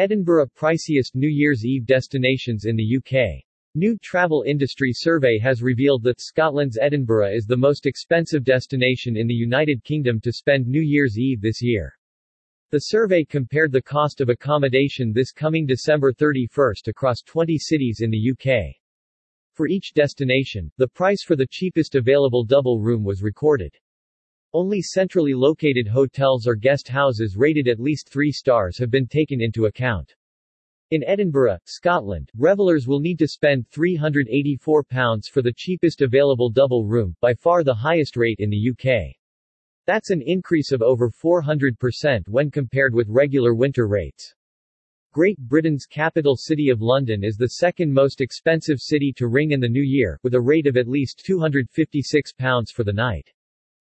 Edinburgh priciest New Year's Eve destinations in the UK. New Travel Industry Survey has revealed that Scotland's Edinburgh is the most expensive destination in the United Kingdom to spend New Year's Eve this year. The survey compared the cost of accommodation this coming December 31st across 20 cities in the UK. For each destination, the price for the cheapest available double room was recorded. Only centrally located hotels or guest houses rated at least 3 stars have been taken into account. In Edinburgh, Scotland, revelers will need to spend £384 for the cheapest available double room, by far the highest rate in the UK. That's an increase of over 400% when compared with regular winter rates. Great Britain's capital city of London is the second most expensive city to ring in the new year, with a rate of at least £256 for the night.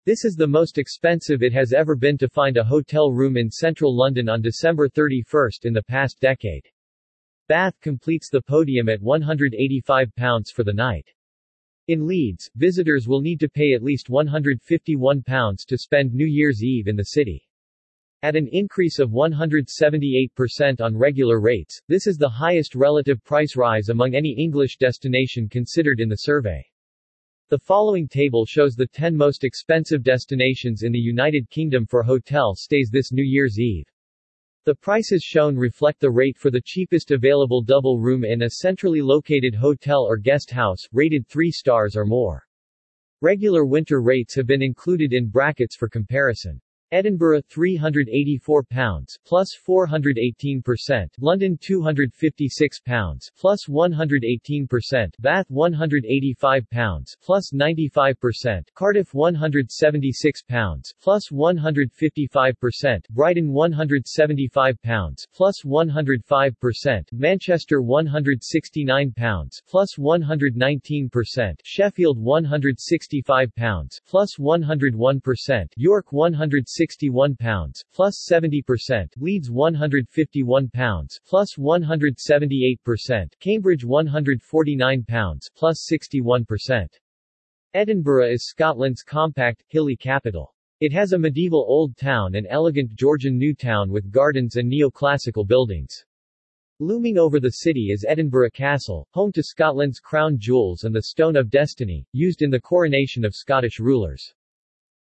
This is the most expensive it has ever been to find a hotel room in central London on December 31 in the past decade. Bath completes the podium at £185 for the night. In Leeds, visitors will need to pay at least £151 to spend New Year's Eve in the city. At an increase of 178% on regular rates, this is the highest relative price rise among any English destination considered in the survey. The following table shows the 10 most expensive destinations in the United Kingdom for hotel stays this New Year's Eve. The prices shown reflect the rate for the cheapest available double room in a centrally located hotel or guest house, rated 3 stars or more. Regular winter rates have been included in brackets for comparison. Edinburgh £384 plus 418%, London £256 plus 118%, Bath £185 plus 95%, Cardiff £176 plus 155%, Brighton £175 plus 105%, Manchester £169 plus 119%, Sheffield £165 plus 101%, York £160 61 pounds, plus 70%, Leeds 151 pounds, plus 178%, Cambridge 149 pounds, plus 61%. Edinburgh is Scotland's compact, hilly capital. It has a medieval old town and elegant Georgian new town with gardens and neoclassical buildings. Looming over the city is Edinburgh Castle, home to Scotland's crown jewels and the Stone of Destiny, used in the coronation of Scottish rulers.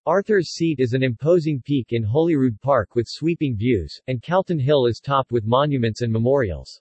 Arthur's Seat is an imposing peak in Holyrood Park with sweeping views, and Calton Hill is topped with monuments and memorials.